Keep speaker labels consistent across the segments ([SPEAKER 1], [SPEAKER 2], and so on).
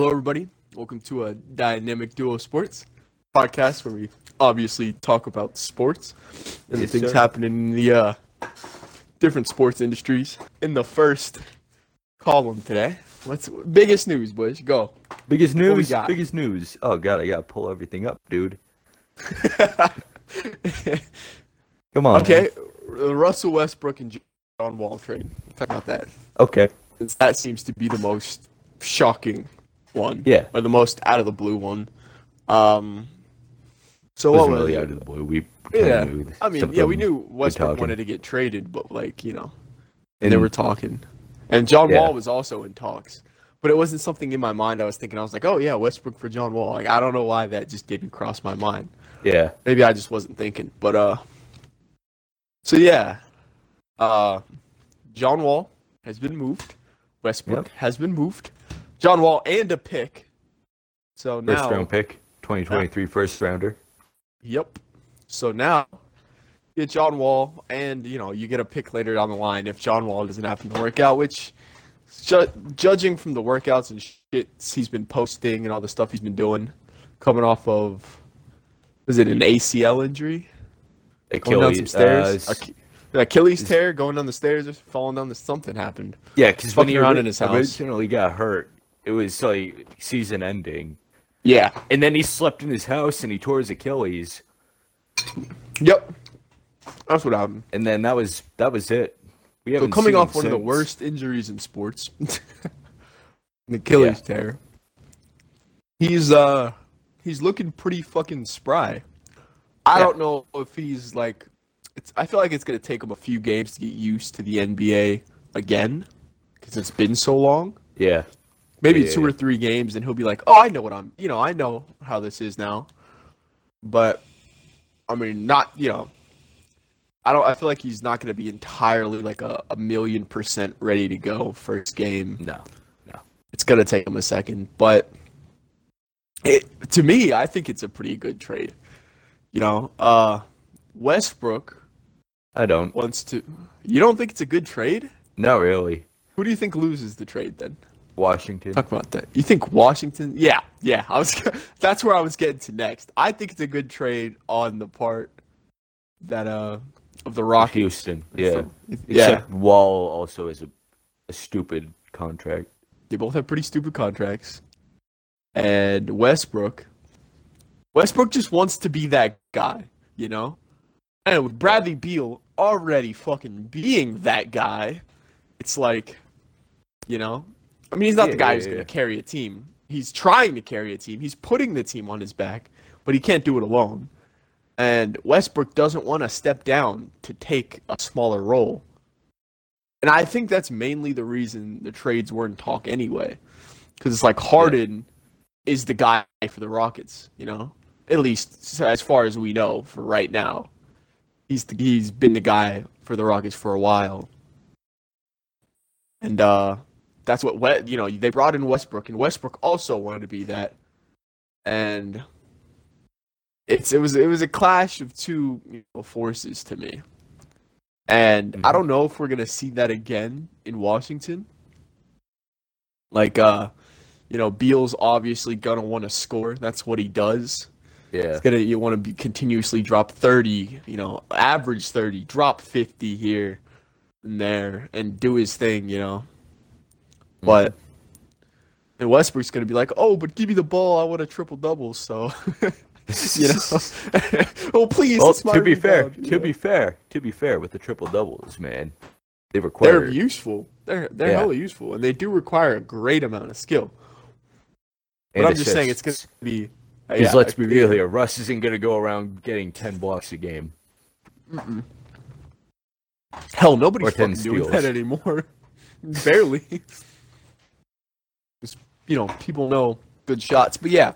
[SPEAKER 1] Hello, everybody. Welcome to a Dynamic Duo Sports podcast where we obviously talk about sports and the
[SPEAKER 2] Yes,
[SPEAKER 1] things
[SPEAKER 2] sir.
[SPEAKER 1] happening in the uh, different sports industries. In the first column today, what's biggest news, boys? Go.
[SPEAKER 2] Biggest news. Biggest news. Oh god, I gotta pull everything up, dude. Come on.
[SPEAKER 1] okay, the Russell Westbrook and John Wall trade. Talk about that.
[SPEAKER 2] Okay.
[SPEAKER 1] That seems to be the most shocking one.
[SPEAKER 2] Yeah.
[SPEAKER 1] Or the most out of the blue one. Um. So what was
[SPEAKER 2] really out of the blue. We
[SPEAKER 1] Yeah,
[SPEAKER 2] knew
[SPEAKER 1] I mean, yeah, we knew Westbrook wanted to get traded, but like you know,
[SPEAKER 2] And
[SPEAKER 1] they were talking, and John
[SPEAKER 2] Yeah.
[SPEAKER 1] Wall was also in talks, but it wasn't something in my mind. I was thinking, I was like, oh yeah, Westbrook for John Wall. Like I don't know why that just didn't cross my mind.
[SPEAKER 2] Yeah.
[SPEAKER 1] Maybe I just wasn't thinking, but uh, so yeah, uh, John Wall has been moved. Westbrook
[SPEAKER 2] Yep.
[SPEAKER 1] has been moved. John Wall and a pick. So now First
[SPEAKER 2] round pick. 2023 first rounder.
[SPEAKER 1] Yep. So now you get John Wall, and you know you get a pick later down the line if John Wall doesn't happen to work out. Which, ju- judging from the workouts and shit he's been posting and all the stuff he's been doing, coming off of, was it an ACL injury? Going down some
[SPEAKER 2] Achilles.
[SPEAKER 1] stairs.
[SPEAKER 2] uh,
[SPEAKER 1] Ach- Achilles tear, going down the stairs, or falling down the something happened.
[SPEAKER 2] yeah, because when he
[SPEAKER 1] around in his house.
[SPEAKER 2] originally got hurt, it was like season ending,
[SPEAKER 1] Yeah.
[SPEAKER 2] and then he slept in his house and he tore his Achilles,
[SPEAKER 1] Yep. That's what happened.
[SPEAKER 2] and then that was that was it. We
[SPEAKER 1] So coming off one of the worst injuries in sports, an Achilles tear. He's uh he's looking pretty fucking spry. I
[SPEAKER 2] Yeah.
[SPEAKER 1] don't know if he's like it's I feel like it's going to take him a few games to get used to the NBA again cuz it's been so long.
[SPEAKER 2] Yeah.
[SPEAKER 1] Maybe
[SPEAKER 2] Yeah.
[SPEAKER 1] two or three games and he'll be like, "Oh, I know what I'm, you know, I know how this is now." But I mean, not, you know, I don't I feel like he's not going to be entirely like a, a million percent ready to go first game.
[SPEAKER 2] No. No.
[SPEAKER 1] It's going to take him a second, but it to me, I think it's a pretty good trade. You know, uh Westbrook
[SPEAKER 2] I don't.
[SPEAKER 1] wants to You don't think it's a good trade?
[SPEAKER 2] Not really.
[SPEAKER 1] Who do you think loses the trade then?
[SPEAKER 2] Washington.
[SPEAKER 1] Talk about that. You think Washington? Yeah, yeah. I was. That's where I was getting to next. I think it's a good trade on the part that uh of the Rockets.
[SPEAKER 2] Houston. Yeah.
[SPEAKER 1] yeah.
[SPEAKER 2] Except Wall also is a, a stupid contract.
[SPEAKER 1] They both have pretty stupid contracts. And Westbrook, Westbrook just wants to be that guy, you know. And with Bradley Beal already fucking being that guy, it's like, you know, I mean, he's not
[SPEAKER 2] Yeah,
[SPEAKER 1] the guy
[SPEAKER 2] yeah,
[SPEAKER 1] who's going to carry a team. He's trying to carry a team. He's putting the team on his back, but he can't do it alone. And Westbrook doesn't want to step down to take a smaller role. And I think that's mainly the reason the trades were in talk anyway. Because it's like Harden is the guy for the Rockets, you know? At least as far as we know for right now. He's the, he's been the guy for the Rockets for a while. And uh that's what you know, they brought in Westbrook and Westbrook also wanted to be that. And it's it was it was a clash of two you know, forces to me. And I
[SPEAKER 2] Mhm.
[SPEAKER 1] don't know if we're gonna see that again in Washington. Like uh, you know, Beal's obviously gonna want to score. That's what he does.
[SPEAKER 2] Yeah.
[SPEAKER 1] He's gonna you want to be continuously drop thirty, you know, average thirty, drop fifty here and there, and do his thing, you know. But and Westbrook's gonna be like, oh, but give me the ball. I want a triple double. So you know, oh please.
[SPEAKER 2] Well, to be fair, to be fair, to be fair, with the triple doubles, man, they require.
[SPEAKER 1] they're useful. They're they're
[SPEAKER 2] Yeah.
[SPEAKER 1] hella useful, and they do require a great amount of skill. But
[SPEAKER 2] and
[SPEAKER 1] I'm just saying it's gonna be. uh,
[SPEAKER 2] Because
[SPEAKER 1] yeah,
[SPEAKER 2] let's be real here, Russ isn't gonna go around getting ten blocks a game.
[SPEAKER 1] Mm-mm. Hell, nobody's
[SPEAKER 2] Or 10
[SPEAKER 1] fucking doing that anymore. Barely. Just, you know, people know good shots, but yeah,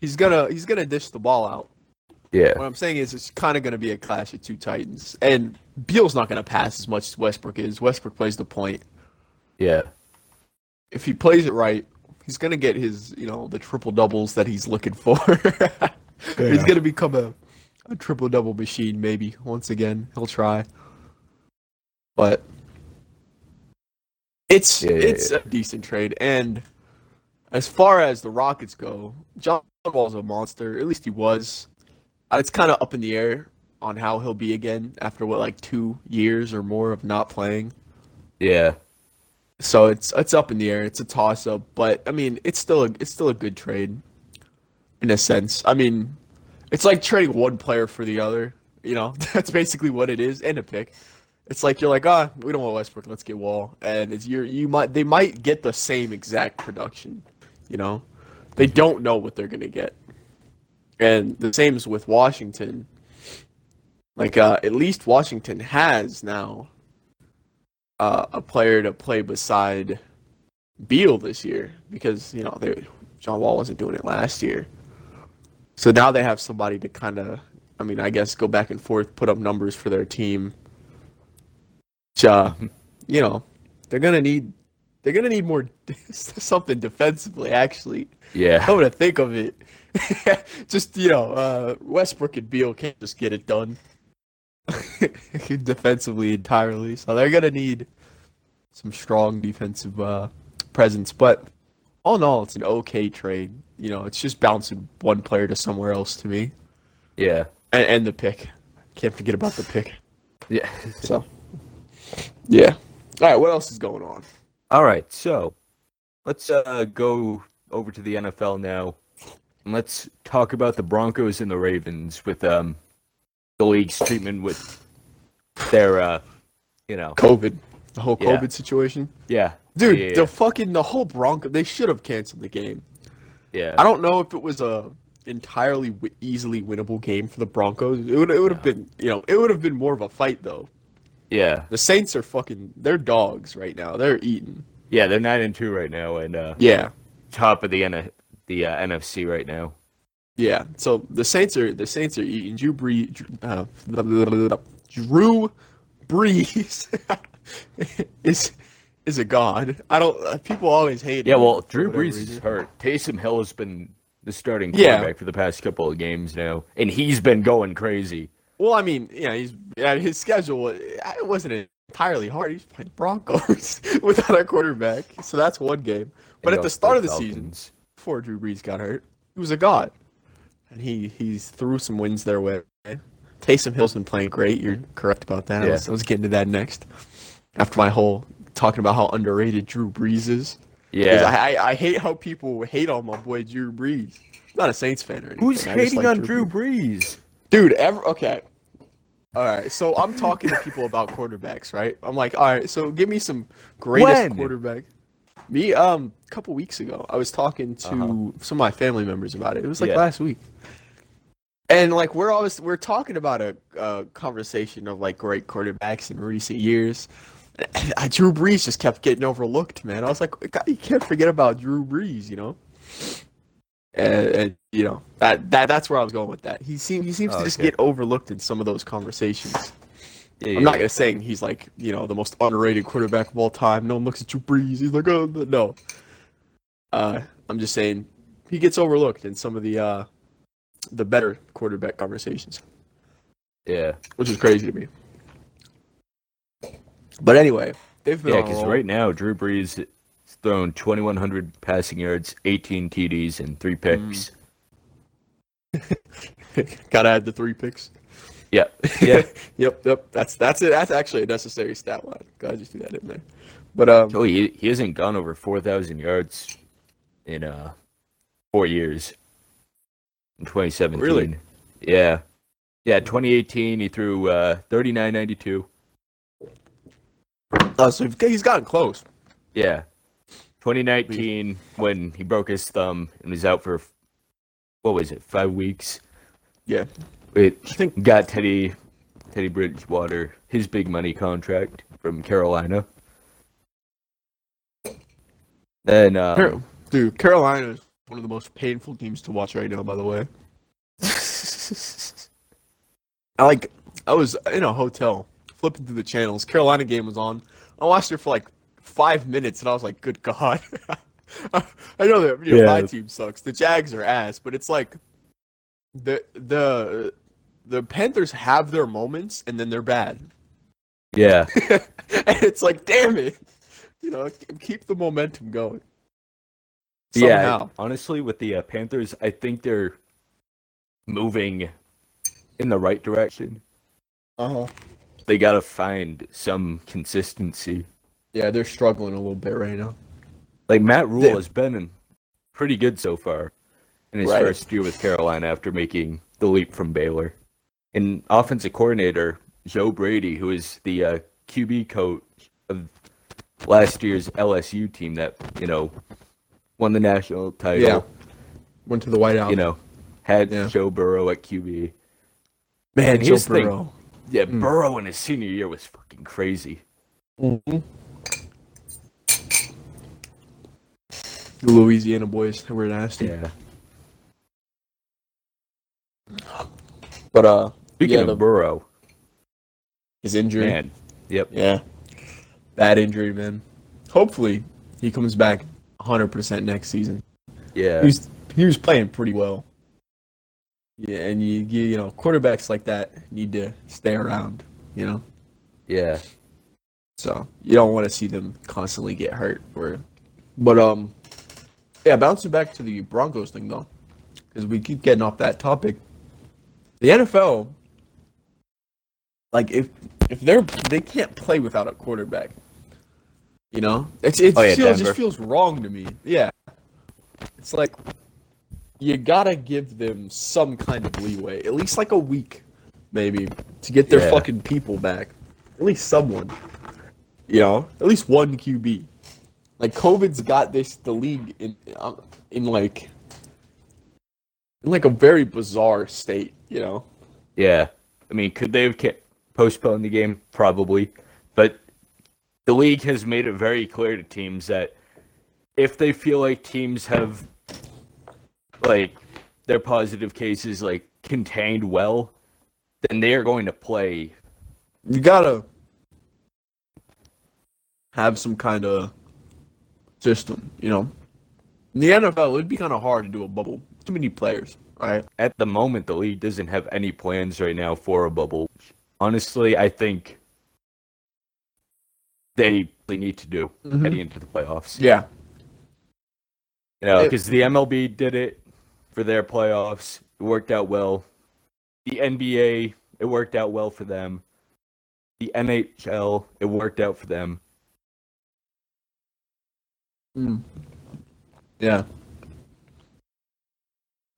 [SPEAKER 1] he's gonna he's gonna dish the ball out.
[SPEAKER 2] Yeah,
[SPEAKER 1] What I'm saying is, it's kind of gonna be a clash of two titans, and Beal's not gonna pass as much as Westbrook is. Westbrook plays the point.
[SPEAKER 2] yeah,
[SPEAKER 1] If he plays it right, he's gonna get his you know the triple doubles that he's looking for. He's gonna become a a triple double machine maybe once again. He'll try. But it's
[SPEAKER 2] Yeah, yeah,
[SPEAKER 1] it's a decent trade and as far as the Rockets go, John Wall's a monster. At least he was. Uh, It's kind of up in the air on how he'll be again after what like two years or more of not playing.
[SPEAKER 2] Yeah.
[SPEAKER 1] So it's it's up in the air. It's a toss up, but I mean, it's still a it's still a good trade in a sense. I mean, it's like trading one player for the other. You know, that's basically what it is, and a pick. It's like you're like, ah, we don't want Westbrook, let's get Wall, and it's you're you might they might get the same exact production. You know, they don't know what they're gonna get, and the same is with Washington. Like, uh, at least Washington has now uh, a player to play beside Beal this year because you know they John Wall wasn't doing it last year. So now they have somebody to kind of, I mean, I guess go back and forth, put up numbers for their team. Which, uh, you know, they're gonna need, they're gonna need more something defensively. Actually,
[SPEAKER 2] Yeah.
[SPEAKER 1] come to think of it, just you know, uh, Westbrook and Beal can't just get it done defensively entirely. So they're gonna need some strong defensive uh, presence. But all in all, it's an okay trade. You know, it's just bouncing one player to somewhere else to me,
[SPEAKER 2] Yeah.
[SPEAKER 1] and, and the pick. Can't forget about the pick.
[SPEAKER 2] Yeah.
[SPEAKER 1] So, yeah. All right, what else is going on?
[SPEAKER 2] All right. So let's uh, go over to the NFL now. And let's talk about the Broncos and the Ravens with um, the league's treatment with their, uh, you know,
[SPEAKER 1] COVID, the whole
[SPEAKER 2] Yeah.
[SPEAKER 1] COVID situation.
[SPEAKER 2] yeah.
[SPEAKER 1] Dude,
[SPEAKER 2] yeah,
[SPEAKER 1] the fucking the whole Bronco. They should have canceled the game.
[SPEAKER 2] yeah.
[SPEAKER 1] I don't know if it was a entirely w- easily winnable game for the Broncos. It would it would have been you know it would have been more of a fight though.
[SPEAKER 2] Yeah.
[SPEAKER 1] The Saints are fucking they're dogs right now. They're eating.
[SPEAKER 2] Yeah, they're nine and two right now, and uh,
[SPEAKER 1] Yeah,
[SPEAKER 2] top of the N- the uh, NFC right now.
[SPEAKER 1] yeah. So the Saints are the Saints are eating. Drew Brees, uh, blah, blah, blah, blah. Drew Brees is is a god. I don't. Uh, people always hate.
[SPEAKER 2] Yeah, well, Drew Brees is hurt. Taysom Hill has been the starting
[SPEAKER 1] Yeah.
[SPEAKER 2] quarterback for the past couple of games now, and he's been going crazy.
[SPEAKER 1] Well, I mean, yeah, he's yeah, his schedule uh, it wasn't entirely hard. He's playing Broncos without a quarterback, so that's one game. But
[SPEAKER 2] And
[SPEAKER 1] at the start of the season, before Drew Brees got hurt, he was a god, and he he's threw some wins their way. Taysom Hill's been playing great. You're mm-hmm. correct about that. I,
[SPEAKER 2] Yeah.
[SPEAKER 1] was, I was getting to that next. After my whole talking about how underrated Drew Brees is.
[SPEAKER 2] Yeah,
[SPEAKER 1] I, I I hate how people hate on my boy Drew Brees. I'm not a Saints fan or anything.
[SPEAKER 2] who's hating
[SPEAKER 1] like
[SPEAKER 2] on Drew Brees?
[SPEAKER 1] Dude, ever okay. All right, so I'm talking to people about quarterbacks, right? I'm like, all right, so give me some greatest
[SPEAKER 2] When?
[SPEAKER 1] quarterback. Me, um, a couple weeks ago, I was talking to
[SPEAKER 2] Uh-huh.
[SPEAKER 1] some of my family members about it. It was like
[SPEAKER 2] Yeah.
[SPEAKER 1] last week, and like we're always we're talking about a, a conversation of like great quarterbacks in recent years. And Drew Brees just kept getting overlooked, man. I was like, God, you can't forget about Drew Brees, you know. And, and you know that that that's where I was going with that. He seems he seems to just
[SPEAKER 2] Okay.
[SPEAKER 1] get overlooked in some of those conversations.
[SPEAKER 2] Yeah,
[SPEAKER 1] I'm not gonna say he's like you know the most underrated quarterback of all time. No one looks at Drew Brees. He's like, oh no. Uh, I'm just saying he gets overlooked in some of the uh the better quarterback conversations,
[SPEAKER 2] yeah,
[SPEAKER 1] which is crazy to me. But anyway, they've been
[SPEAKER 2] yeah. Because right now, Drew Brees thrown 2,100 passing yards, 18 TDs, and three
[SPEAKER 1] Mm.
[SPEAKER 2] picks.
[SPEAKER 1] gotta add the three picks.
[SPEAKER 2] Yeah, yeah.
[SPEAKER 1] yep, yep. That's that's it. That's actually a necessary stat line. Glad you threw that in there. But um,
[SPEAKER 2] oh, he he hasn't gone over 4,000 yards in uh four years. In 2017.
[SPEAKER 1] Really?
[SPEAKER 2] Yeah. Yeah, 2018 he threw uh 39.92.
[SPEAKER 1] uh, so he's gotten close.
[SPEAKER 2] Yeah. 2019 when he broke his thumb and was out for what was it? 5 weeks.
[SPEAKER 1] Yeah,
[SPEAKER 2] It
[SPEAKER 1] I think
[SPEAKER 2] got Teddy Teddy Bridgewater his big money contract from Carolina. Then uh,
[SPEAKER 1] Car- dude, Carolina is one of the most painful teams to watch right now. By the way, I like. I was in a hotel flipping through the channels. Carolina game was on. I watched it for like five minutes, and I was like, "Good God!" I know that you know, my team sucks. The Jags are ass, but it's like the the the Panthers have their moments, and then they're bad.
[SPEAKER 2] yeah,
[SPEAKER 1] and it's like, damn it, you know, keep the momentum going.
[SPEAKER 2] Yeah, honestly, with the uh, Panthers, I think they're moving in the right direction.
[SPEAKER 1] Uh-huh.
[SPEAKER 2] They got to find some consistency.
[SPEAKER 1] Yeah, they're struggling a little bit right now.
[SPEAKER 2] Like Matt Rhule
[SPEAKER 1] They-
[SPEAKER 2] has been pretty good so far in his
[SPEAKER 1] Right.
[SPEAKER 2] first year with Carolina after making the leap from Baylor. And offensive coordinator Joe Brady, who is the uh, QB coach of last year's LSU team that you know won the national title.
[SPEAKER 1] Yeah. Went to the White House.
[SPEAKER 2] You know, had
[SPEAKER 1] Yeah.
[SPEAKER 2] Joe Burrow at QB.
[SPEAKER 1] man,
[SPEAKER 2] and
[SPEAKER 1] Joe
[SPEAKER 2] the thing.
[SPEAKER 1] Burrow.
[SPEAKER 2] Yeah,
[SPEAKER 1] Mm.
[SPEAKER 2] Burrow in his senior year was fucking crazy.
[SPEAKER 1] The Louisiana boys they were nasty.
[SPEAKER 2] Yeah.
[SPEAKER 1] But uh,
[SPEAKER 2] Speaking
[SPEAKER 1] Yeah,
[SPEAKER 2] of
[SPEAKER 1] the-
[SPEAKER 2] Burrow,
[SPEAKER 1] his injury.
[SPEAKER 2] man, yep,
[SPEAKER 1] Yeah. Bad injury, man. Hopefully he comes back 100% next season.
[SPEAKER 2] yeah,
[SPEAKER 1] He was he was playing pretty well. Yeah, and you, you you know quarterbacks like that need to stay around. You know,
[SPEAKER 2] yeah,
[SPEAKER 1] so you don't want to see them constantly get hurt. Or, but um, yeah, bouncing back to the Broncos thing though, because we keep getting off that topic. The NFL, like if if they're they can't play without a quarterback. You know, it's it
[SPEAKER 2] Oh, yeah,
[SPEAKER 1] feels, just feels wrong to me. Yeah, it's like you gotta give them some kind of leeway, at least like a week, maybe, to get their
[SPEAKER 2] Yeah.
[SPEAKER 1] fucking people back. At least someone, you know, at least one QB. Like COVID's got this the league in uh, in like in like a very bizarre state, you know.
[SPEAKER 2] yeah. I mean, could they have ca- postponed the game? Probably, but the league has made it very clear to teams that if they feel like teams have like their positive cases like contained well, then they are going to play.
[SPEAKER 1] You gotta have some kind of system, you know. In the NFL, it'd be kind of hard to do a bubble. Too many players, right?
[SPEAKER 2] At the moment, the league doesn't have any plans right now for a bubble. Honestly, I think they they need to do
[SPEAKER 1] Mhm.
[SPEAKER 2] heading into the playoffs.
[SPEAKER 1] Yeah.
[SPEAKER 2] You know, because the MLB did it for their playoffs. It worked out well. The NBA, it worked out well for them. The NHL, it worked out for them.
[SPEAKER 1] Mm. Yeah.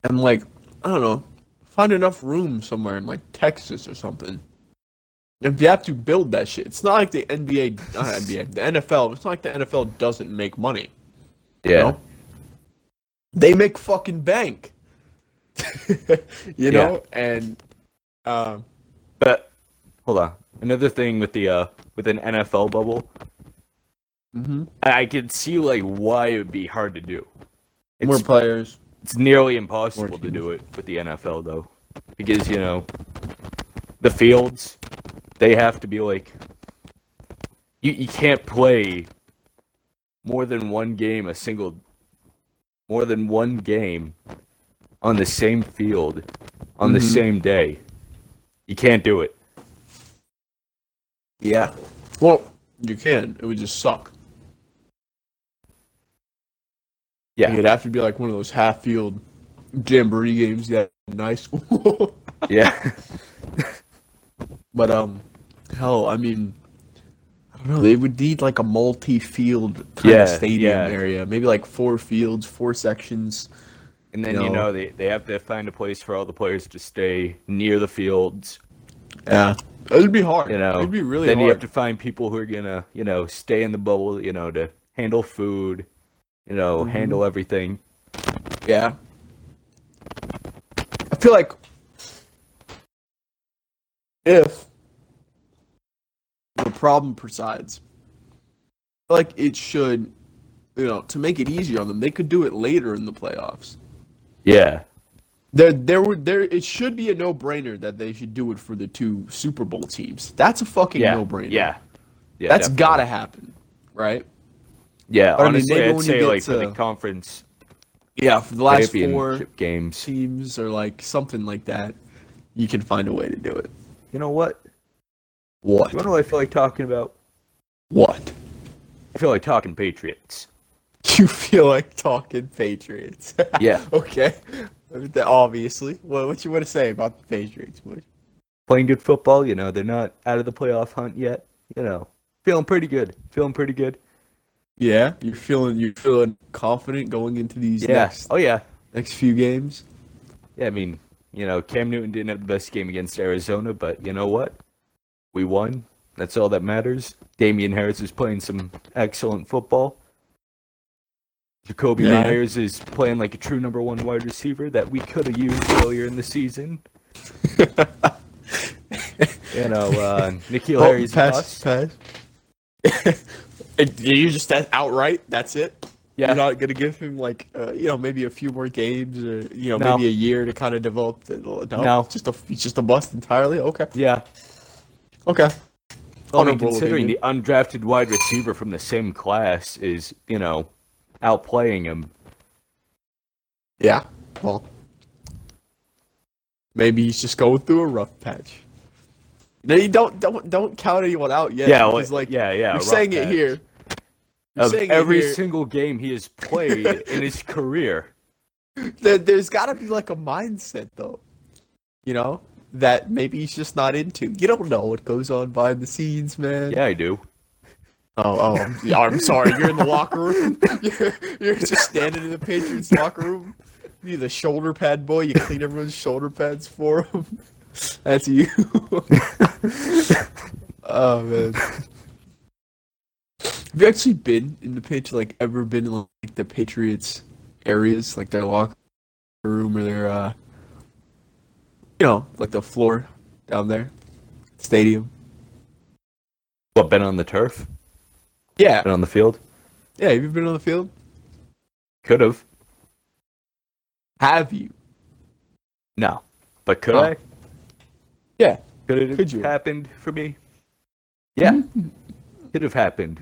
[SPEAKER 1] And like, I don't know, find enough room somewhere in like Texas or something. If you have to build that shit, it's not like the NBA, not NBA, the NFL. It's not like the NFL doesn't make money. you know? They make fucking bank. you know, and um,
[SPEAKER 2] But hold on. Another thing with the uh with an NFL bubble,
[SPEAKER 1] mhm.
[SPEAKER 2] I can see like why it would be hard to do.
[SPEAKER 1] more players.
[SPEAKER 2] it's nearly impossible to do it with the NFL though, because you know the fields they have to be like you you can't play more than one game a single more than one game on the same field on the
[SPEAKER 1] Mhm.
[SPEAKER 2] same day. You can't do it.
[SPEAKER 1] Yeah. Well, you can. It would just suck.
[SPEAKER 2] Yeah.
[SPEAKER 1] It'd have to be like one of those half field jamboree games you had in high school.
[SPEAKER 2] Yeah.
[SPEAKER 1] but um hell, I mean I don't know, they would need like a multi field kind
[SPEAKER 2] Yeah,
[SPEAKER 1] of stadium
[SPEAKER 2] yeah.
[SPEAKER 1] area. Maybe like four fields, four sections.
[SPEAKER 2] And then you
[SPEAKER 1] No.
[SPEAKER 2] know they, they have to find a place for all the players to stay near the fields.
[SPEAKER 1] Yeah. It'd be hard.
[SPEAKER 2] You know,
[SPEAKER 1] It'd be really
[SPEAKER 2] then
[SPEAKER 1] hard.
[SPEAKER 2] you have to find people who are gonna you know stay in the bubble. You know to handle food, you know
[SPEAKER 1] Mhm.
[SPEAKER 2] handle everything.
[SPEAKER 1] Yeah. I feel like if the problem presides, like it should, you know, to make it easier on them, they could do it later in the playoffs.
[SPEAKER 2] Yeah.
[SPEAKER 1] There, there would, there. It should be a no-brainer that they should do it for the two Super Bowl teams. That's a fucking
[SPEAKER 2] Yeah.
[SPEAKER 1] no-brainer.
[SPEAKER 2] Yeah. Yeah.
[SPEAKER 1] that's
[SPEAKER 2] definitely.
[SPEAKER 1] gotta happen, right?
[SPEAKER 2] Yeah.
[SPEAKER 1] But I mean,
[SPEAKER 2] honestly, I'd
[SPEAKER 1] when you
[SPEAKER 2] say like for the
[SPEAKER 1] to-
[SPEAKER 2] conference
[SPEAKER 1] Yeah, for the last four
[SPEAKER 2] games.
[SPEAKER 1] teams or like something like that, you can find a way to do it.
[SPEAKER 2] You know what?
[SPEAKER 1] What?
[SPEAKER 2] You do I feel like talking about?
[SPEAKER 1] What?
[SPEAKER 2] I feel like talking Patriots.
[SPEAKER 1] You feel like talking Patriots?
[SPEAKER 2] Yeah.
[SPEAKER 1] okay. Obviously. What what you want to say about the Patriots, boys?
[SPEAKER 2] Playing good football, you know, they're not out of the playoff hunt yet. You know, feeling pretty good. Feeling pretty good.
[SPEAKER 1] Yeah, you're feeling you're feeling confident going into these
[SPEAKER 2] Yeah.
[SPEAKER 1] next
[SPEAKER 2] Oh yeah.
[SPEAKER 1] next few games.
[SPEAKER 2] Yeah, I mean, you know, Cam Newton didn't have the best game against Arizona, but you know what? We won. That's all that matters. Damien Harris is playing some excellent football. Jakobi
[SPEAKER 1] Yeah.
[SPEAKER 2] Meyers is playing like a true number one wide receiver that we could have used earlier in the season. You know, uh, N'Keal
[SPEAKER 1] Oh,
[SPEAKER 2] Harry's
[SPEAKER 1] pass, pass. You just that outright. That's it.
[SPEAKER 2] Yeah.
[SPEAKER 1] You're not gonna give him like uh, you know maybe a few more games or you know
[SPEAKER 2] No.
[SPEAKER 1] maybe a year to kind of develop. The, no,
[SPEAKER 2] No.
[SPEAKER 1] just a he's just a bust entirely. Okay,
[SPEAKER 2] Yeah.
[SPEAKER 1] okay.
[SPEAKER 2] Well, I mean, considering the undrafted wide receiver from the same class is, you know, outplaying him.
[SPEAKER 1] Yeah. Well, maybe he's just going through a rough patch. No, you don't don't don't count anyone out yet.
[SPEAKER 2] Yeah,
[SPEAKER 1] because
[SPEAKER 2] like,
[SPEAKER 1] like
[SPEAKER 2] yeah, yeah.
[SPEAKER 1] you're saying it here.
[SPEAKER 2] Of every
[SPEAKER 1] here.
[SPEAKER 2] single game he has played in his career.
[SPEAKER 1] There, there's got to be like a mindset though, you know, that maybe he's just not into. You don't know what goes on behind the scenes, man.
[SPEAKER 2] Yeah, I do.
[SPEAKER 1] Oh, oh, yeah, I'm sorry. You're in the locker room. You're, you're just standing in the Patriots locker room. You're the shoulder pad boy. You clean everyone's shoulder pads for them. That's you. oh man. Have you actually been in the pitch? Like ever been in like the Patriots areas, like their locker room or their, uh, you know, like the floor down there, stadium?
[SPEAKER 2] What, been on the turf?
[SPEAKER 1] Yeah,
[SPEAKER 2] Been on the field?
[SPEAKER 1] yeah. Have you been on the field?
[SPEAKER 2] Could have.
[SPEAKER 1] Have you?
[SPEAKER 2] No. But could
[SPEAKER 1] Oh.
[SPEAKER 2] I?
[SPEAKER 1] Yeah.
[SPEAKER 2] Could it have
[SPEAKER 1] Could you?
[SPEAKER 2] happened for me? Yeah. Could have happened.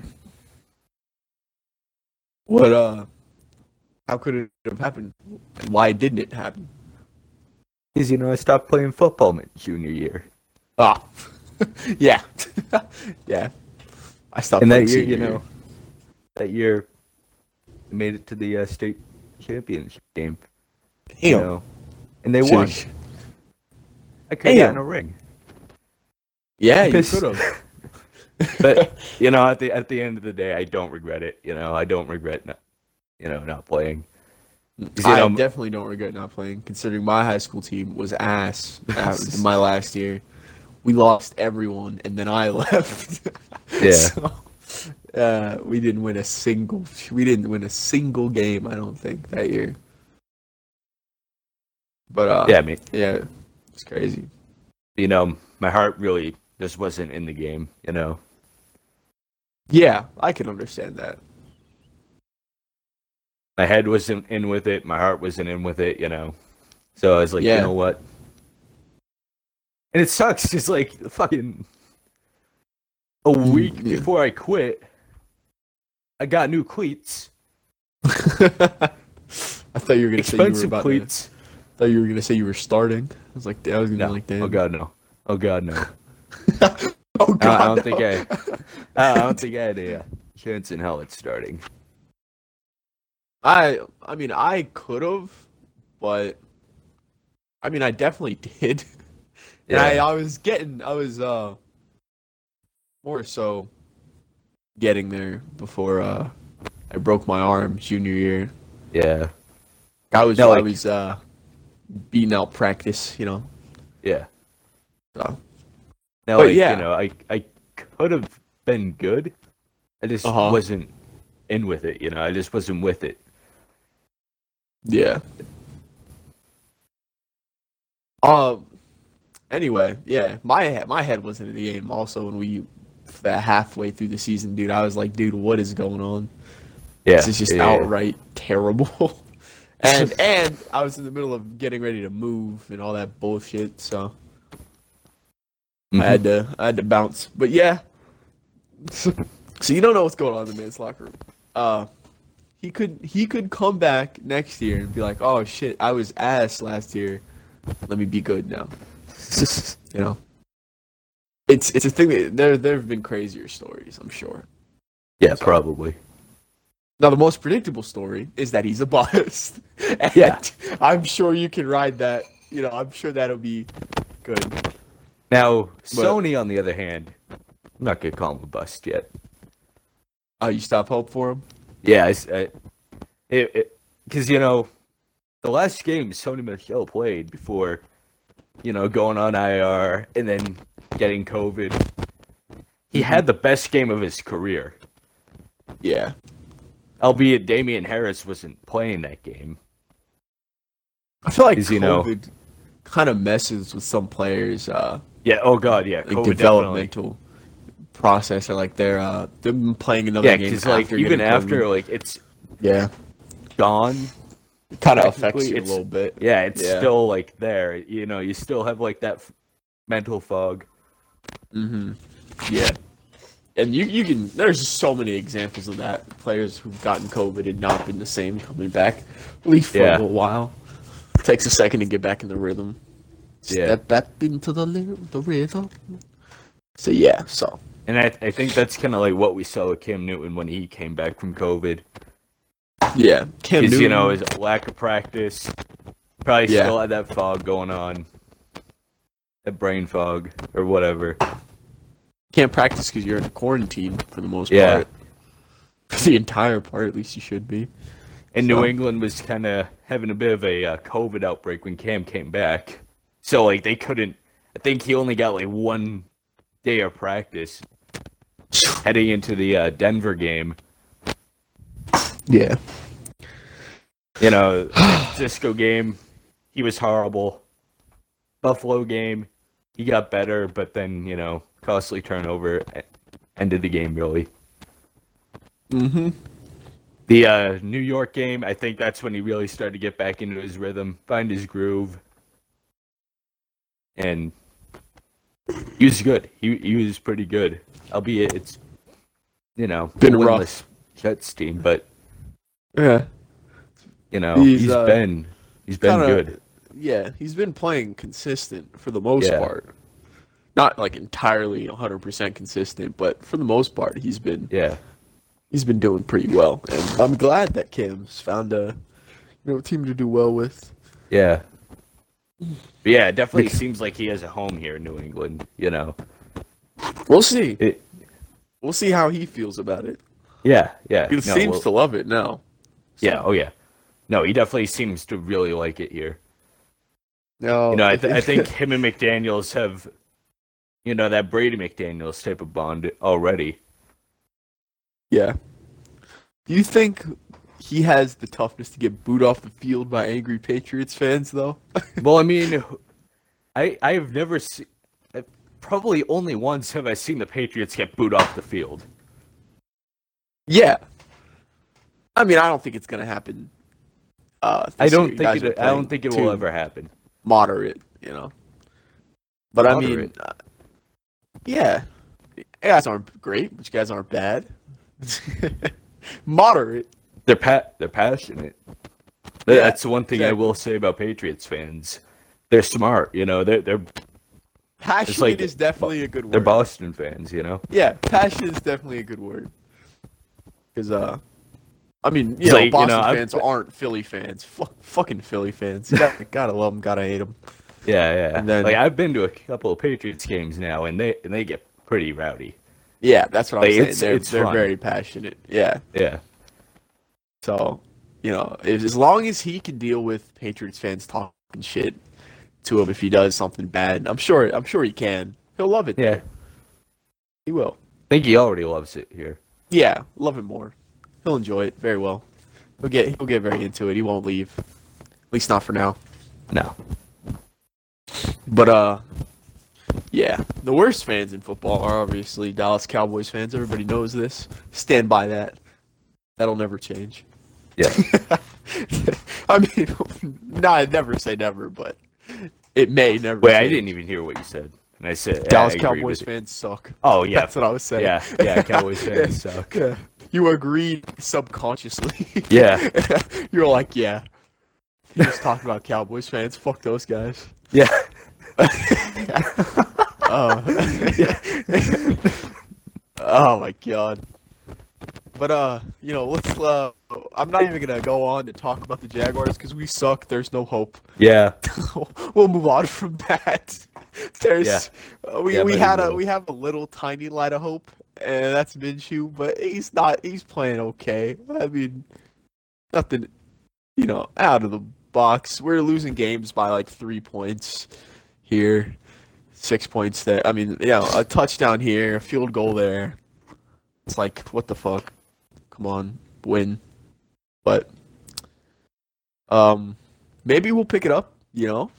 [SPEAKER 1] What? Uh, how could it have happened? And why didn't it happen?
[SPEAKER 2] Because, you know, I stopped playing football my junior year.
[SPEAKER 1] Ah, yeah, yeah. I stopped.
[SPEAKER 2] And that year, you know, that year, I made it to the uh, state championship game. You know, and they
[SPEAKER 1] Should've-
[SPEAKER 2] won. I could have gotten a ring.
[SPEAKER 1] Yeah, you could have.
[SPEAKER 2] But you know, at the at the end of the day, I don't regret it. You know, I don't regret not, you know, not playing.
[SPEAKER 1] I
[SPEAKER 2] know,
[SPEAKER 1] definitely don't regret not playing, considering my high school team was ass my last year. We lost everyone, and then I left.
[SPEAKER 2] Yeah.
[SPEAKER 1] So, uh, we didn't win a single. We didn't win a single game. I don't think that year. But uh,
[SPEAKER 2] yeah, I mean,
[SPEAKER 1] yeah, it's crazy.
[SPEAKER 2] you know, my heart really just wasn't in the game. You know,
[SPEAKER 1] Yeah, I can understand that.
[SPEAKER 2] my head wasn't in with it, my heart wasn't in with it. You know, so I was like,
[SPEAKER 1] Yeah.
[SPEAKER 2] you know what? And it sucks. Just like fucking a week
[SPEAKER 1] yeah.
[SPEAKER 2] before I quit, I got new cleats,
[SPEAKER 1] I thought you were gonna say you were about
[SPEAKER 2] cleats.
[SPEAKER 1] to. I thought you were gonna say you were starting. I was like, I was gonna
[SPEAKER 2] No,
[SPEAKER 1] be like, damn.
[SPEAKER 2] oh god, no. Oh god, no.
[SPEAKER 1] oh god.
[SPEAKER 2] I don't
[SPEAKER 1] no.
[SPEAKER 2] think I- I don't think I had a uh, chance in hell at starting.
[SPEAKER 1] I I mean I could have, but I mean I definitely did. And I,
[SPEAKER 2] Yeah.
[SPEAKER 1] I was getting I was uh more so getting there before uh I broke my arm junior year.
[SPEAKER 2] Yeah,
[SPEAKER 1] I was
[SPEAKER 2] No,
[SPEAKER 1] I was uh beating out practice, you know.
[SPEAKER 2] yeah.
[SPEAKER 1] So
[SPEAKER 2] Now,
[SPEAKER 1] But
[SPEAKER 2] like,
[SPEAKER 1] yeah.
[SPEAKER 2] you know, I I could have been good. I just
[SPEAKER 1] Uh-huh.
[SPEAKER 2] wasn't in with it. You know, I just wasn't with it.
[SPEAKER 1] yeah. Um anyway, yeah, my my head wasn't in the game also when we that halfway through the season, dude. I was like, dude, what is going on?
[SPEAKER 2] Yeah,
[SPEAKER 1] This is just
[SPEAKER 2] yeah,
[SPEAKER 1] outright terrible. and and I was in the middle of getting ready to move and all that bullshit, so
[SPEAKER 2] Mhm.
[SPEAKER 1] I had to I had to bounce. But yeah. so you don't know what's going on in the men's locker room. Uh he could he could come back next year and be like, "Oh shit, I was ass last year. Let me be good now." you know. It's it's a thing that there there have been crazier stories, I'm sure.
[SPEAKER 2] yeah, probably.
[SPEAKER 1] Now the most predictable story is that he's a. And
[SPEAKER 2] Yeah.
[SPEAKER 1] I'm sure you can ride that. You know, I'm sure that'll be good.
[SPEAKER 2] Now, Sony, on the other hand, I'm not gonna call him a bust yet.
[SPEAKER 1] Oh, you stop hope for him?
[SPEAKER 2] Yeah, I, I- it because you know, the last game Sony Michel played before, you know, going on IR and then getting COVID, he had the best game of his career.
[SPEAKER 1] Yeah.
[SPEAKER 2] Albeit Damien Harris wasn't playing that game.
[SPEAKER 1] I feel like
[SPEAKER 2] Is, you know-
[SPEAKER 1] COVID kind of messes with some players' uh,
[SPEAKER 2] Yeah. Oh God. Yeah.
[SPEAKER 1] like
[SPEAKER 2] COVID definitely.
[SPEAKER 1] developmental process, or like they're uh, them playing another
[SPEAKER 2] Yeah,
[SPEAKER 1] game
[SPEAKER 2] because like even after
[SPEAKER 1] COVID.
[SPEAKER 2] like it's
[SPEAKER 1] yeah,
[SPEAKER 2] gone.
[SPEAKER 1] it kind of affects you a little bit.
[SPEAKER 2] Yeah, it's
[SPEAKER 1] Yeah.
[SPEAKER 2] still like there. You know, you still have like that f- mental fog.
[SPEAKER 1] Mm-hmm. Yeah. And you, you can there's so many examples of that players who've gotten COVID and not been the same coming back at least for
[SPEAKER 2] Yeah.
[SPEAKER 1] a little while. takes a second to get back in the rhythm.
[SPEAKER 2] Yeah.
[SPEAKER 1] Step back into the the rhythm. So yeah, so
[SPEAKER 2] And I, I think that's kind of like what we saw with Cam Newton when he came back from COVID.
[SPEAKER 1] yeah, Cam Newton.
[SPEAKER 2] you know, his lack of practice, probably
[SPEAKER 1] Yeah.
[SPEAKER 2] still had that fog going on. That brain fog or whatever.
[SPEAKER 1] can't practice because you're in quarantine for the most
[SPEAKER 2] Yeah.
[SPEAKER 1] part. For the entire part, at least you should be.
[SPEAKER 2] And
[SPEAKER 1] So-
[SPEAKER 2] New England was kind of having a bit of a uh, COVID outbreak when Cam came back. So, like, they couldn't. I think he only got like one day of practice heading into the uh, Denver game.
[SPEAKER 1] Yeah.
[SPEAKER 2] You know, Francisco game, he was horrible. Buffalo game, he got better, but then, you know, costly turnover ended the game really.
[SPEAKER 1] Mm-hmm.
[SPEAKER 2] The uh, New York game, I think that's when he really started to get back into his rhythm, find his groove. And he was good. He he was pretty good. Albeit it's you know,
[SPEAKER 1] Been rough.
[SPEAKER 2] Jets team, but
[SPEAKER 1] Yeah.
[SPEAKER 2] you know,
[SPEAKER 1] He's,
[SPEAKER 2] he's
[SPEAKER 1] uh,
[SPEAKER 2] been he's been
[SPEAKER 1] kinda-
[SPEAKER 2] good.
[SPEAKER 1] Yeah, he's been playing consistent for the most
[SPEAKER 2] Yeah.
[SPEAKER 1] part. Not like entirely 100% consistent, but for the most part, he's been
[SPEAKER 2] Yeah.
[SPEAKER 1] he's been doing pretty well, and I'm glad that Cam's found a you know team to do well with.
[SPEAKER 2] Yeah. Yeah, it definitely seems like he has a home here in New England, you know.
[SPEAKER 1] We'll see.
[SPEAKER 2] It
[SPEAKER 1] We'll see how he feels about it.
[SPEAKER 2] yeah, yeah.
[SPEAKER 1] He
[SPEAKER 2] no,
[SPEAKER 1] seems
[SPEAKER 2] well-
[SPEAKER 1] to love it now.
[SPEAKER 2] Yeah, oh yeah. No, he definitely seems to really like it here.
[SPEAKER 1] No,
[SPEAKER 2] You know, I, th- I think him and McDaniels have, you know, that Brady McDaniels type of bond already.
[SPEAKER 1] yeah. Do you think he has the toughness to get booed off the field by angry Patriots fans, though?
[SPEAKER 2] Well, I mean, I I've never seen, probably only once have I seen the Patriots get booed off the field.
[SPEAKER 1] yeah. I mean, I don't think it's gonna happen. Uh,
[SPEAKER 2] I don't think it. I don't think it will ever happen.
[SPEAKER 1] moderate, you know. But I mean, uh, yeah, you guys aren't great, but you guys aren't bad. moderate.
[SPEAKER 2] They're pa- they're passionate.
[SPEAKER 1] Yeah,
[SPEAKER 2] That's the one thing I will say about Patriots fans. They're smart, you know. They're they're
[SPEAKER 1] Passionate
[SPEAKER 2] like-
[SPEAKER 1] is definitely a good word.
[SPEAKER 2] they're Boston fans, you know.
[SPEAKER 1] Yeah, passion is definitely a good word. Because, uh, I mean, you know,
[SPEAKER 2] like, you
[SPEAKER 1] Boston
[SPEAKER 2] know, I've-
[SPEAKER 1] fans aren't Philly fans. Fuck, fucking Philly fans. Gotta, gotta love them, gotta hate them.
[SPEAKER 2] Yeah, yeah.
[SPEAKER 1] And then-
[SPEAKER 2] like I've been to a couple of Patriots games now, and they and they get pretty rowdy.
[SPEAKER 1] Yeah, that's what I'm
[SPEAKER 2] Like,
[SPEAKER 1] saying.
[SPEAKER 2] it's-
[SPEAKER 1] they're
[SPEAKER 2] it's
[SPEAKER 1] they're very passionate. Yeah.
[SPEAKER 2] Yeah,
[SPEAKER 1] So, you know, if, as long as he can deal with Patriots fans talking shit to him if he does something bad, I'm sure. I'm sure he can. He'll love it.
[SPEAKER 2] yeah.
[SPEAKER 1] he will.
[SPEAKER 2] I think he already loves it here.
[SPEAKER 1] Yeah, love it more. He'll enjoy it very well. He'll get he'll get very into it. He won't leave. At least not for now.
[SPEAKER 2] No.
[SPEAKER 1] But uh yeah, the worst fans in football are obviously Dallas Cowboys fans. Everybody knows this. Stand by that. That'll never change.
[SPEAKER 2] Yeah.
[SPEAKER 1] I mean, no, I never say never, but it may never.
[SPEAKER 2] Wait, I didn't even hear what you said. And I said
[SPEAKER 1] Dallas
[SPEAKER 2] I
[SPEAKER 1] Cowboys fans suck.
[SPEAKER 2] Oh yeah,
[SPEAKER 1] That's what I was saying.
[SPEAKER 2] yeah, yeah. Cowboys fans suck.
[SPEAKER 1] Yeah. You agreed subconsciously.
[SPEAKER 2] Yeah.
[SPEAKER 1] You're like, yeah. He was talking about Cowboys fans. Fuck those guys.
[SPEAKER 2] Yeah.
[SPEAKER 1] Oh. oh my god. But uh, you know, let's. Uh, I'm not even gonna go on to talk about the Jaguars because we suck. There's no hope.
[SPEAKER 2] Yeah.
[SPEAKER 1] we'll move on from that. There's
[SPEAKER 2] Yeah.
[SPEAKER 1] uh, we
[SPEAKER 2] Yeah,
[SPEAKER 1] we had a we have a little tiny light of hope, and that's Minshew, but he's not. He's playing okay. I mean, nothing, you know, out of the box. We're losing games by like three points here, six points there. I mean, yeah, a touchdown here, a field goal there. It's like what the fuck? Come on, win. But um, maybe we'll pick it up. You know,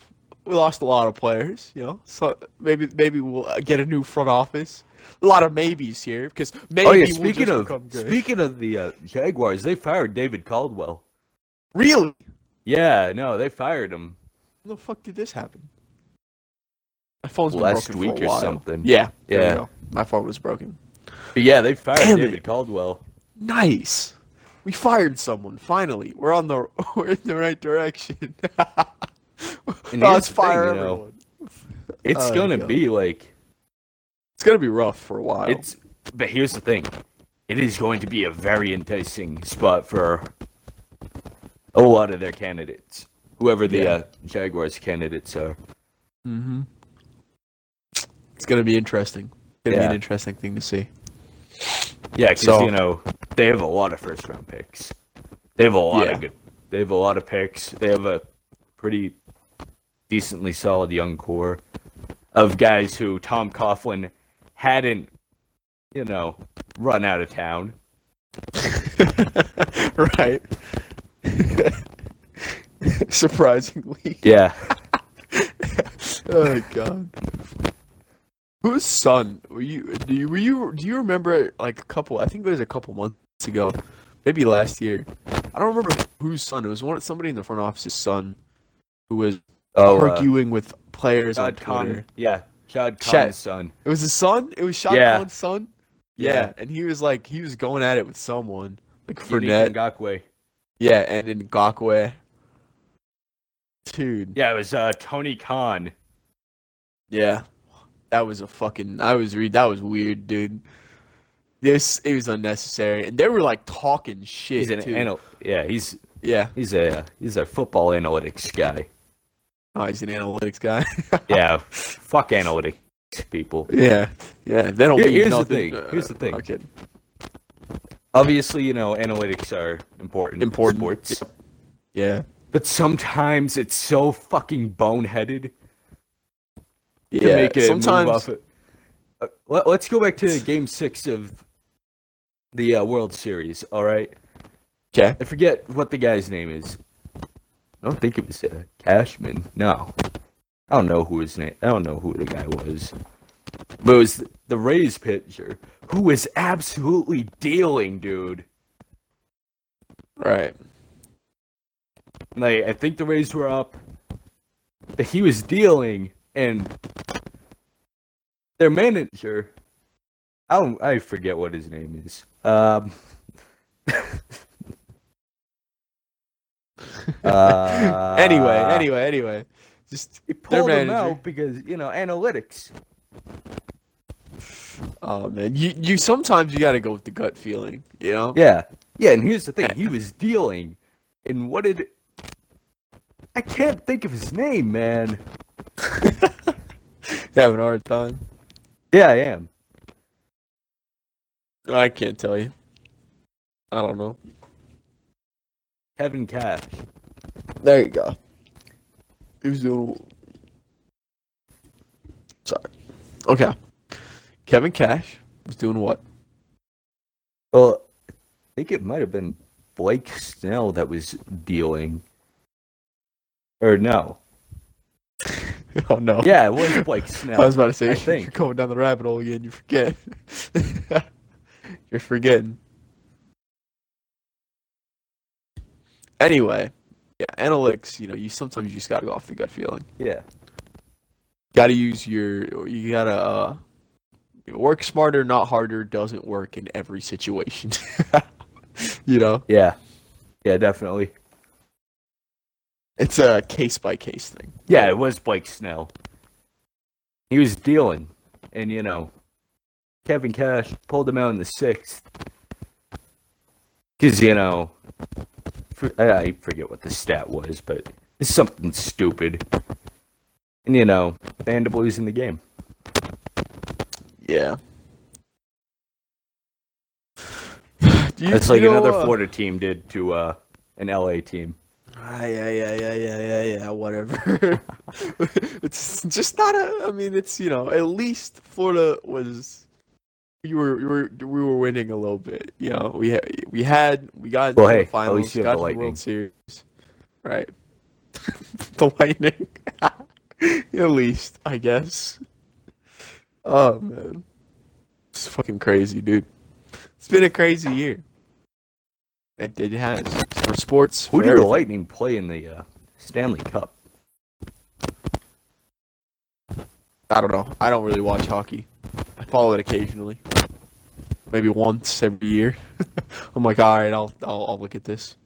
[SPEAKER 1] we lost a lot of players. You know, so maybe maybe we'll uh, get a new front office. A lot of maybes here because maybe
[SPEAKER 2] oh yeah.
[SPEAKER 1] we'll
[SPEAKER 2] Speaking
[SPEAKER 1] just
[SPEAKER 2] of
[SPEAKER 1] good.
[SPEAKER 2] speaking of the uh, Jaguars, they fired David Caldwell.
[SPEAKER 1] really,
[SPEAKER 2] Yeah. No, they fired him
[SPEAKER 1] when the fuck did this happen? My phone's been
[SPEAKER 2] last
[SPEAKER 1] broken for a
[SPEAKER 2] week or
[SPEAKER 1] while.
[SPEAKER 2] something.
[SPEAKER 1] Yeah,
[SPEAKER 2] Yeah.
[SPEAKER 1] My phone was broken.
[SPEAKER 2] But yeah, they fired
[SPEAKER 1] Damn it.
[SPEAKER 2] David Caldwell.
[SPEAKER 1] Nice. We fired someone. Finally, we're on the we're in the right direction. Let's
[SPEAKER 2] the thing,
[SPEAKER 1] fire
[SPEAKER 2] know,
[SPEAKER 1] everyone.
[SPEAKER 2] It's
[SPEAKER 1] Oh,
[SPEAKER 2] gonna
[SPEAKER 1] God.
[SPEAKER 2] be like
[SPEAKER 1] It's gonna be rough for a while.
[SPEAKER 2] it's. But here's the thing, it is going to be a very enticing spot for a lot of their candidates, whoever the
[SPEAKER 1] Yeah.
[SPEAKER 2] uh, Jaguars candidates are.
[SPEAKER 1] mm-hmm. It's gonna be interesting. It's gonna be
[SPEAKER 2] Yeah.
[SPEAKER 1] an interesting thing to see.
[SPEAKER 2] Yeah, because
[SPEAKER 1] So-
[SPEAKER 2] you know they have a lot of first round picks. They have a lot
[SPEAKER 1] Yeah.
[SPEAKER 2] of good. They have a lot of picks. They have a pretty decently solid young core of guys who Tom Coughlin hadn't, you know, run out of town.
[SPEAKER 1] right. Surprisingly.
[SPEAKER 2] Yeah,
[SPEAKER 1] oh god. Whose son were you? Do you were you? Do you remember like a couple? I think it was a couple months ago, maybe last year. I don't remember whose son. It was one somebody in the front office's son who was
[SPEAKER 2] oh, uh,
[SPEAKER 1] arguing with players on Twitter.
[SPEAKER 2] Khan. Yeah, Shad
[SPEAKER 1] Shad-
[SPEAKER 2] Khan's son.
[SPEAKER 1] It was his son. It was Shad
[SPEAKER 2] Yeah.
[SPEAKER 1] Khan's son. Yeah.
[SPEAKER 2] Yeah.
[SPEAKER 1] and he was like he was going at it with someone like Fournette.
[SPEAKER 2] Ngakoue.
[SPEAKER 1] Yeah, and in Ngakoue. Dude.
[SPEAKER 2] Yeah, it was uh, Tony Khan.
[SPEAKER 1] Yeah, that was a fucking. I was read. That was weird, dude. This it was unnecessary, and they were like talking shit
[SPEAKER 2] He's an
[SPEAKER 1] too.
[SPEAKER 2] anal- Yeah, he's
[SPEAKER 1] yeah,
[SPEAKER 2] he's a he's a football analytics guy.
[SPEAKER 1] oh, he's an analytics guy.
[SPEAKER 2] Yeah, fuck analytics people.
[SPEAKER 1] yeah, yeah. They don't
[SPEAKER 2] Here- here's the thing, here's the thing.
[SPEAKER 1] Okay.
[SPEAKER 2] Obviously, you know, analytics are important.
[SPEAKER 1] Important,
[SPEAKER 2] Sports.
[SPEAKER 1] Yeah,
[SPEAKER 2] But sometimes it's so fucking boneheaded to
[SPEAKER 1] yeah.
[SPEAKER 2] make it
[SPEAKER 1] Sometimes
[SPEAKER 2] move off it. Uh, let, us go back to Game Six of the uh, World Series. All right,
[SPEAKER 1] okay.
[SPEAKER 2] I forget what the guy's name is. I don't think it was uh, Cashman. No, I don't know who his name. I don't know who the guy was. But it was the Rays pitcher who was absolutely dealing, dude.
[SPEAKER 1] Right.
[SPEAKER 2] Like I think the Rays were up. But he was dealing, and their manager, I don't, I forget what his name is. Um. uh,
[SPEAKER 1] anyway, anyway, anyway. Just
[SPEAKER 2] he
[SPEAKER 1] their
[SPEAKER 2] pulled him out because you know analytics.
[SPEAKER 1] oh man, you you sometimes you got to go with the gut feeling, you know.
[SPEAKER 2] Yeah, yeah, and here's the thing: he was dealing, and what did? I can't think of his name, man.
[SPEAKER 1] Having a hard time.
[SPEAKER 2] Yeah, I am.
[SPEAKER 1] I can't tell you. I don't know.
[SPEAKER 2] Kevin Cash.
[SPEAKER 1] There you go. He was doing. Sorry. Okay. Kevin Cash was doing what?
[SPEAKER 2] Well, I think it might have been Blake Snell that was dealing. Or no.
[SPEAKER 1] oh no.
[SPEAKER 2] Yeah, it was Blake
[SPEAKER 1] I was about to say
[SPEAKER 2] I think.
[SPEAKER 1] you're going down the rabbit hole again. You forget. you're forgetting. Anyway, yeah, analytics. You know, you sometimes you just gotta go off the gut feeling.
[SPEAKER 2] Yeah.
[SPEAKER 1] Gotta use your. You gotta uh, work smarter, not harder. Doesn't work in every situation. you know,
[SPEAKER 2] Yeah. Yeah, definitely.
[SPEAKER 1] It's a case by case thing.
[SPEAKER 2] Yeah, it was Blake Snell. He was dealing. And, you know, Kevin Cash pulled him out in the sixth. Because, you know, I, forget what the stat was, but it's something stupid. And, you know, Vanderbilt is in the game.
[SPEAKER 1] Yeah. You-
[SPEAKER 2] That's
[SPEAKER 1] you
[SPEAKER 2] like
[SPEAKER 1] know,
[SPEAKER 2] another
[SPEAKER 1] uh,
[SPEAKER 2] Florida team did to uh, an LA team.
[SPEAKER 1] Ah, yeah, yeah, yeah, yeah, yeah, yeah, whatever. it's just not a. I mean, it's you know, at least Florida was. You were, we were we were winning a little bit. You know, we had we had we got
[SPEAKER 2] Well, hey,
[SPEAKER 1] the finals,
[SPEAKER 2] you
[SPEAKER 1] got
[SPEAKER 2] the
[SPEAKER 1] the World Series, right? the Lightning, at least I guess. Oh man, it's fucking crazy, dude. It's been a crazy year. It, it has for sports.
[SPEAKER 2] Who
[SPEAKER 1] for
[SPEAKER 2] did the
[SPEAKER 1] everything.
[SPEAKER 2] Lightning play in the uh, Stanley Cup?
[SPEAKER 1] I don't know. I don't really watch hockey. I follow it occasionally, maybe once every year. I'm like, all right, I'll, I'll I'll look at this.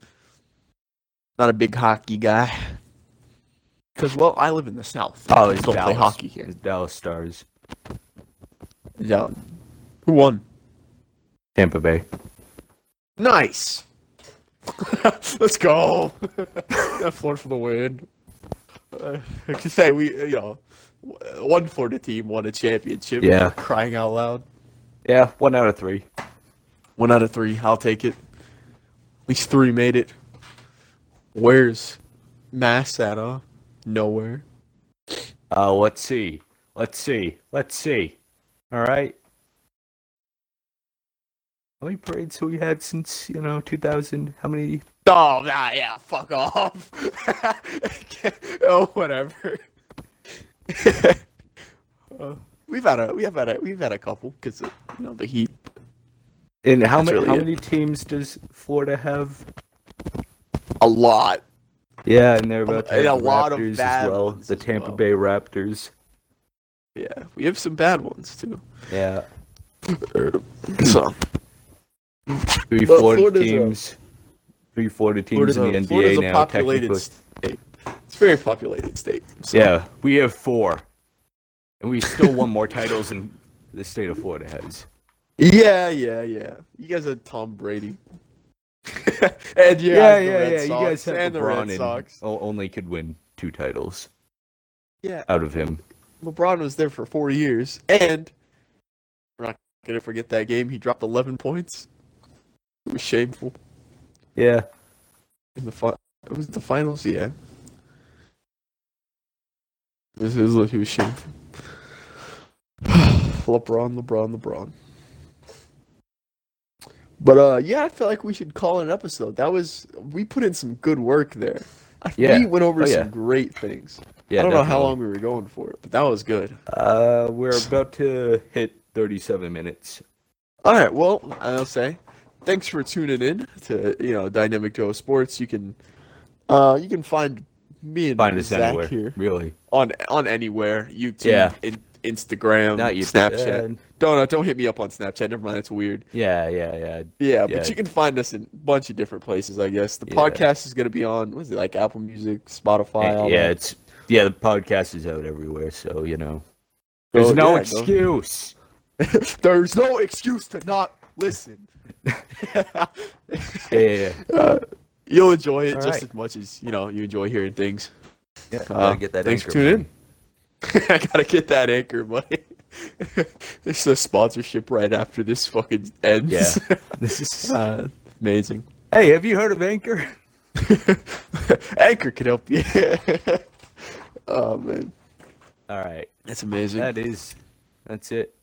[SPEAKER 1] Not a big hockey guy, because well, I live in the south.
[SPEAKER 2] Oh, it's
[SPEAKER 1] don't play
[SPEAKER 2] Dallas.
[SPEAKER 1] hockey here.
[SPEAKER 2] It's Dallas Stars.
[SPEAKER 1] Yeah. Who won?
[SPEAKER 2] Tampa Bay.
[SPEAKER 1] Nice. Let's go. Florida for the win. Uh, I can say we, you know, one Florida team won a championship.
[SPEAKER 2] Yeah.
[SPEAKER 1] Crying out loud.
[SPEAKER 2] Yeah, one out of three.
[SPEAKER 1] One out of three. I'll take it. At least three made it. Where's Mass at? Uh, nowhere.
[SPEAKER 2] Uh, let's see. Let's see. Let's see. All right. How many parades have we had since, you know, 2000? How many?
[SPEAKER 1] Oh, nah, yeah, fuck off. oh, whatever. uh, we've had a, we have had a, we've had a couple because you know the Heat.
[SPEAKER 2] And how
[SPEAKER 1] That's
[SPEAKER 2] many?
[SPEAKER 1] really
[SPEAKER 2] how
[SPEAKER 1] it.
[SPEAKER 2] many teams does Florida have?
[SPEAKER 1] A lot.
[SPEAKER 2] Yeah, and they're about to
[SPEAKER 1] a
[SPEAKER 2] the
[SPEAKER 1] lot of
[SPEAKER 2] Raptors
[SPEAKER 1] bad
[SPEAKER 2] as well. The Tampa
[SPEAKER 1] well.
[SPEAKER 2] Bay Raptors.
[SPEAKER 1] Yeah, we have some bad ones too.
[SPEAKER 2] Yeah,
[SPEAKER 1] So
[SPEAKER 2] three
[SPEAKER 1] Florida's a-
[SPEAKER 2] teams. Three Florida teams
[SPEAKER 1] Florida's
[SPEAKER 2] in
[SPEAKER 1] a,
[SPEAKER 2] the
[SPEAKER 1] Florida's
[SPEAKER 2] NBA
[SPEAKER 1] a
[SPEAKER 2] now,
[SPEAKER 1] populated
[SPEAKER 2] technically.
[SPEAKER 1] state. It's a very populated state. So.
[SPEAKER 2] Yeah, we have four, and we still won more titles than the state of Florida has.
[SPEAKER 1] Yeah, yeah, yeah. You guys had Tom Brady. and
[SPEAKER 2] Yeah, yeah, yeah. You guys have
[SPEAKER 1] and the Red Sox.
[SPEAKER 2] only could win two titles
[SPEAKER 1] Yeah,
[SPEAKER 2] out of him.
[SPEAKER 1] LeBron was there for four years, and we're not gonna forget that game. He dropped 11 points. It was shameful
[SPEAKER 2] Yeah.
[SPEAKER 1] in the fi- It was the finals, yeah. This is like he was shameful. LeBron, LeBron, LeBron. But uh, yeah, I feel like we should call it an episode. That was we put in some good work there.
[SPEAKER 2] Yeah.
[SPEAKER 1] We went over
[SPEAKER 2] Oh,
[SPEAKER 1] some
[SPEAKER 2] yeah.
[SPEAKER 1] great things.
[SPEAKER 2] Yeah.
[SPEAKER 1] I don't know how long we were going for it, but that was good.
[SPEAKER 2] Uh, we're about to hit 37 minutes.
[SPEAKER 1] All right. Well, I'll say thanks for tuning in to you know Dynamic Duo Sports. You can uh you can find me and
[SPEAKER 2] Find us
[SPEAKER 1] Zach
[SPEAKER 2] anywhere.
[SPEAKER 1] here
[SPEAKER 2] Really.
[SPEAKER 1] on on anywhere YouTube,
[SPEAKER 2] Yeah.
[SPEAKER 1] in, Instagram,
[SPEAKER 2] Not you.
[SPEAKER 1] Snapchat.
[SPEAKER 2] Uh,
[SPEAKER 1] Don't uh, don't hit me up on Snapchat. Never mind. That's weird.
[SPEAKER 2] yeah, yeah, yeah.
[SPEAKER 1] Yeah,
[SPEAKER 2] Yeah.
[SPEAKER 1] but you can find us in a bunch of different places. I guess the
[SPEAKER 2] Yeah.
[SPEAKER 1] podcast is gonna be on. What is it like Apple Music, Spotify? all
[SPEAKER 2] yeah,
[SPEAKER 1] that.
[SPEAKER 2] it's yeah. The podcast is out everywhere, so you know. There's
[SPEAKER 1] Go-
[SPEAKER 2] no
[SPEAKER 1] yeah,
[SPEAKER 2] excuse.
[SPEAKER 1] There's no excuse to not listen.
[SPEAKER 2] Yeah, yeah, yeah.
[SPEAKER 1] uh, you'll enjoy it
[SPEAKER 2] All
[SPEAKER 1] just
[SPEAKER 2] right.
[SPEAKER 1] as much as you know you enjoy hearing things.
[SPEAKER 2] yeah
[SPEAKER 1] Uh,
[SPEAKER 2] gotta get that
[SPEAKER 1] thanks for
[SPEAKER 2] anchor
[SPEAKER 1] tuning
[SPEAKER 2] money.
[SPEAKER 1] in. I gotta get that anchor money. There's a sponsorship right after this fucking ends.
[SPEAKER 2] Yeah. This is.
[SPEAKER 1] uh, amazing.
[SPEAKER 2] Hey, have you heard of Anchor?
[SPEAKER 1] anchor can help you. oh man,
[SPEAKER 2] All right.
[SPEAKER 1] that's amazing.
[SPEAKER 2] That is. That's it.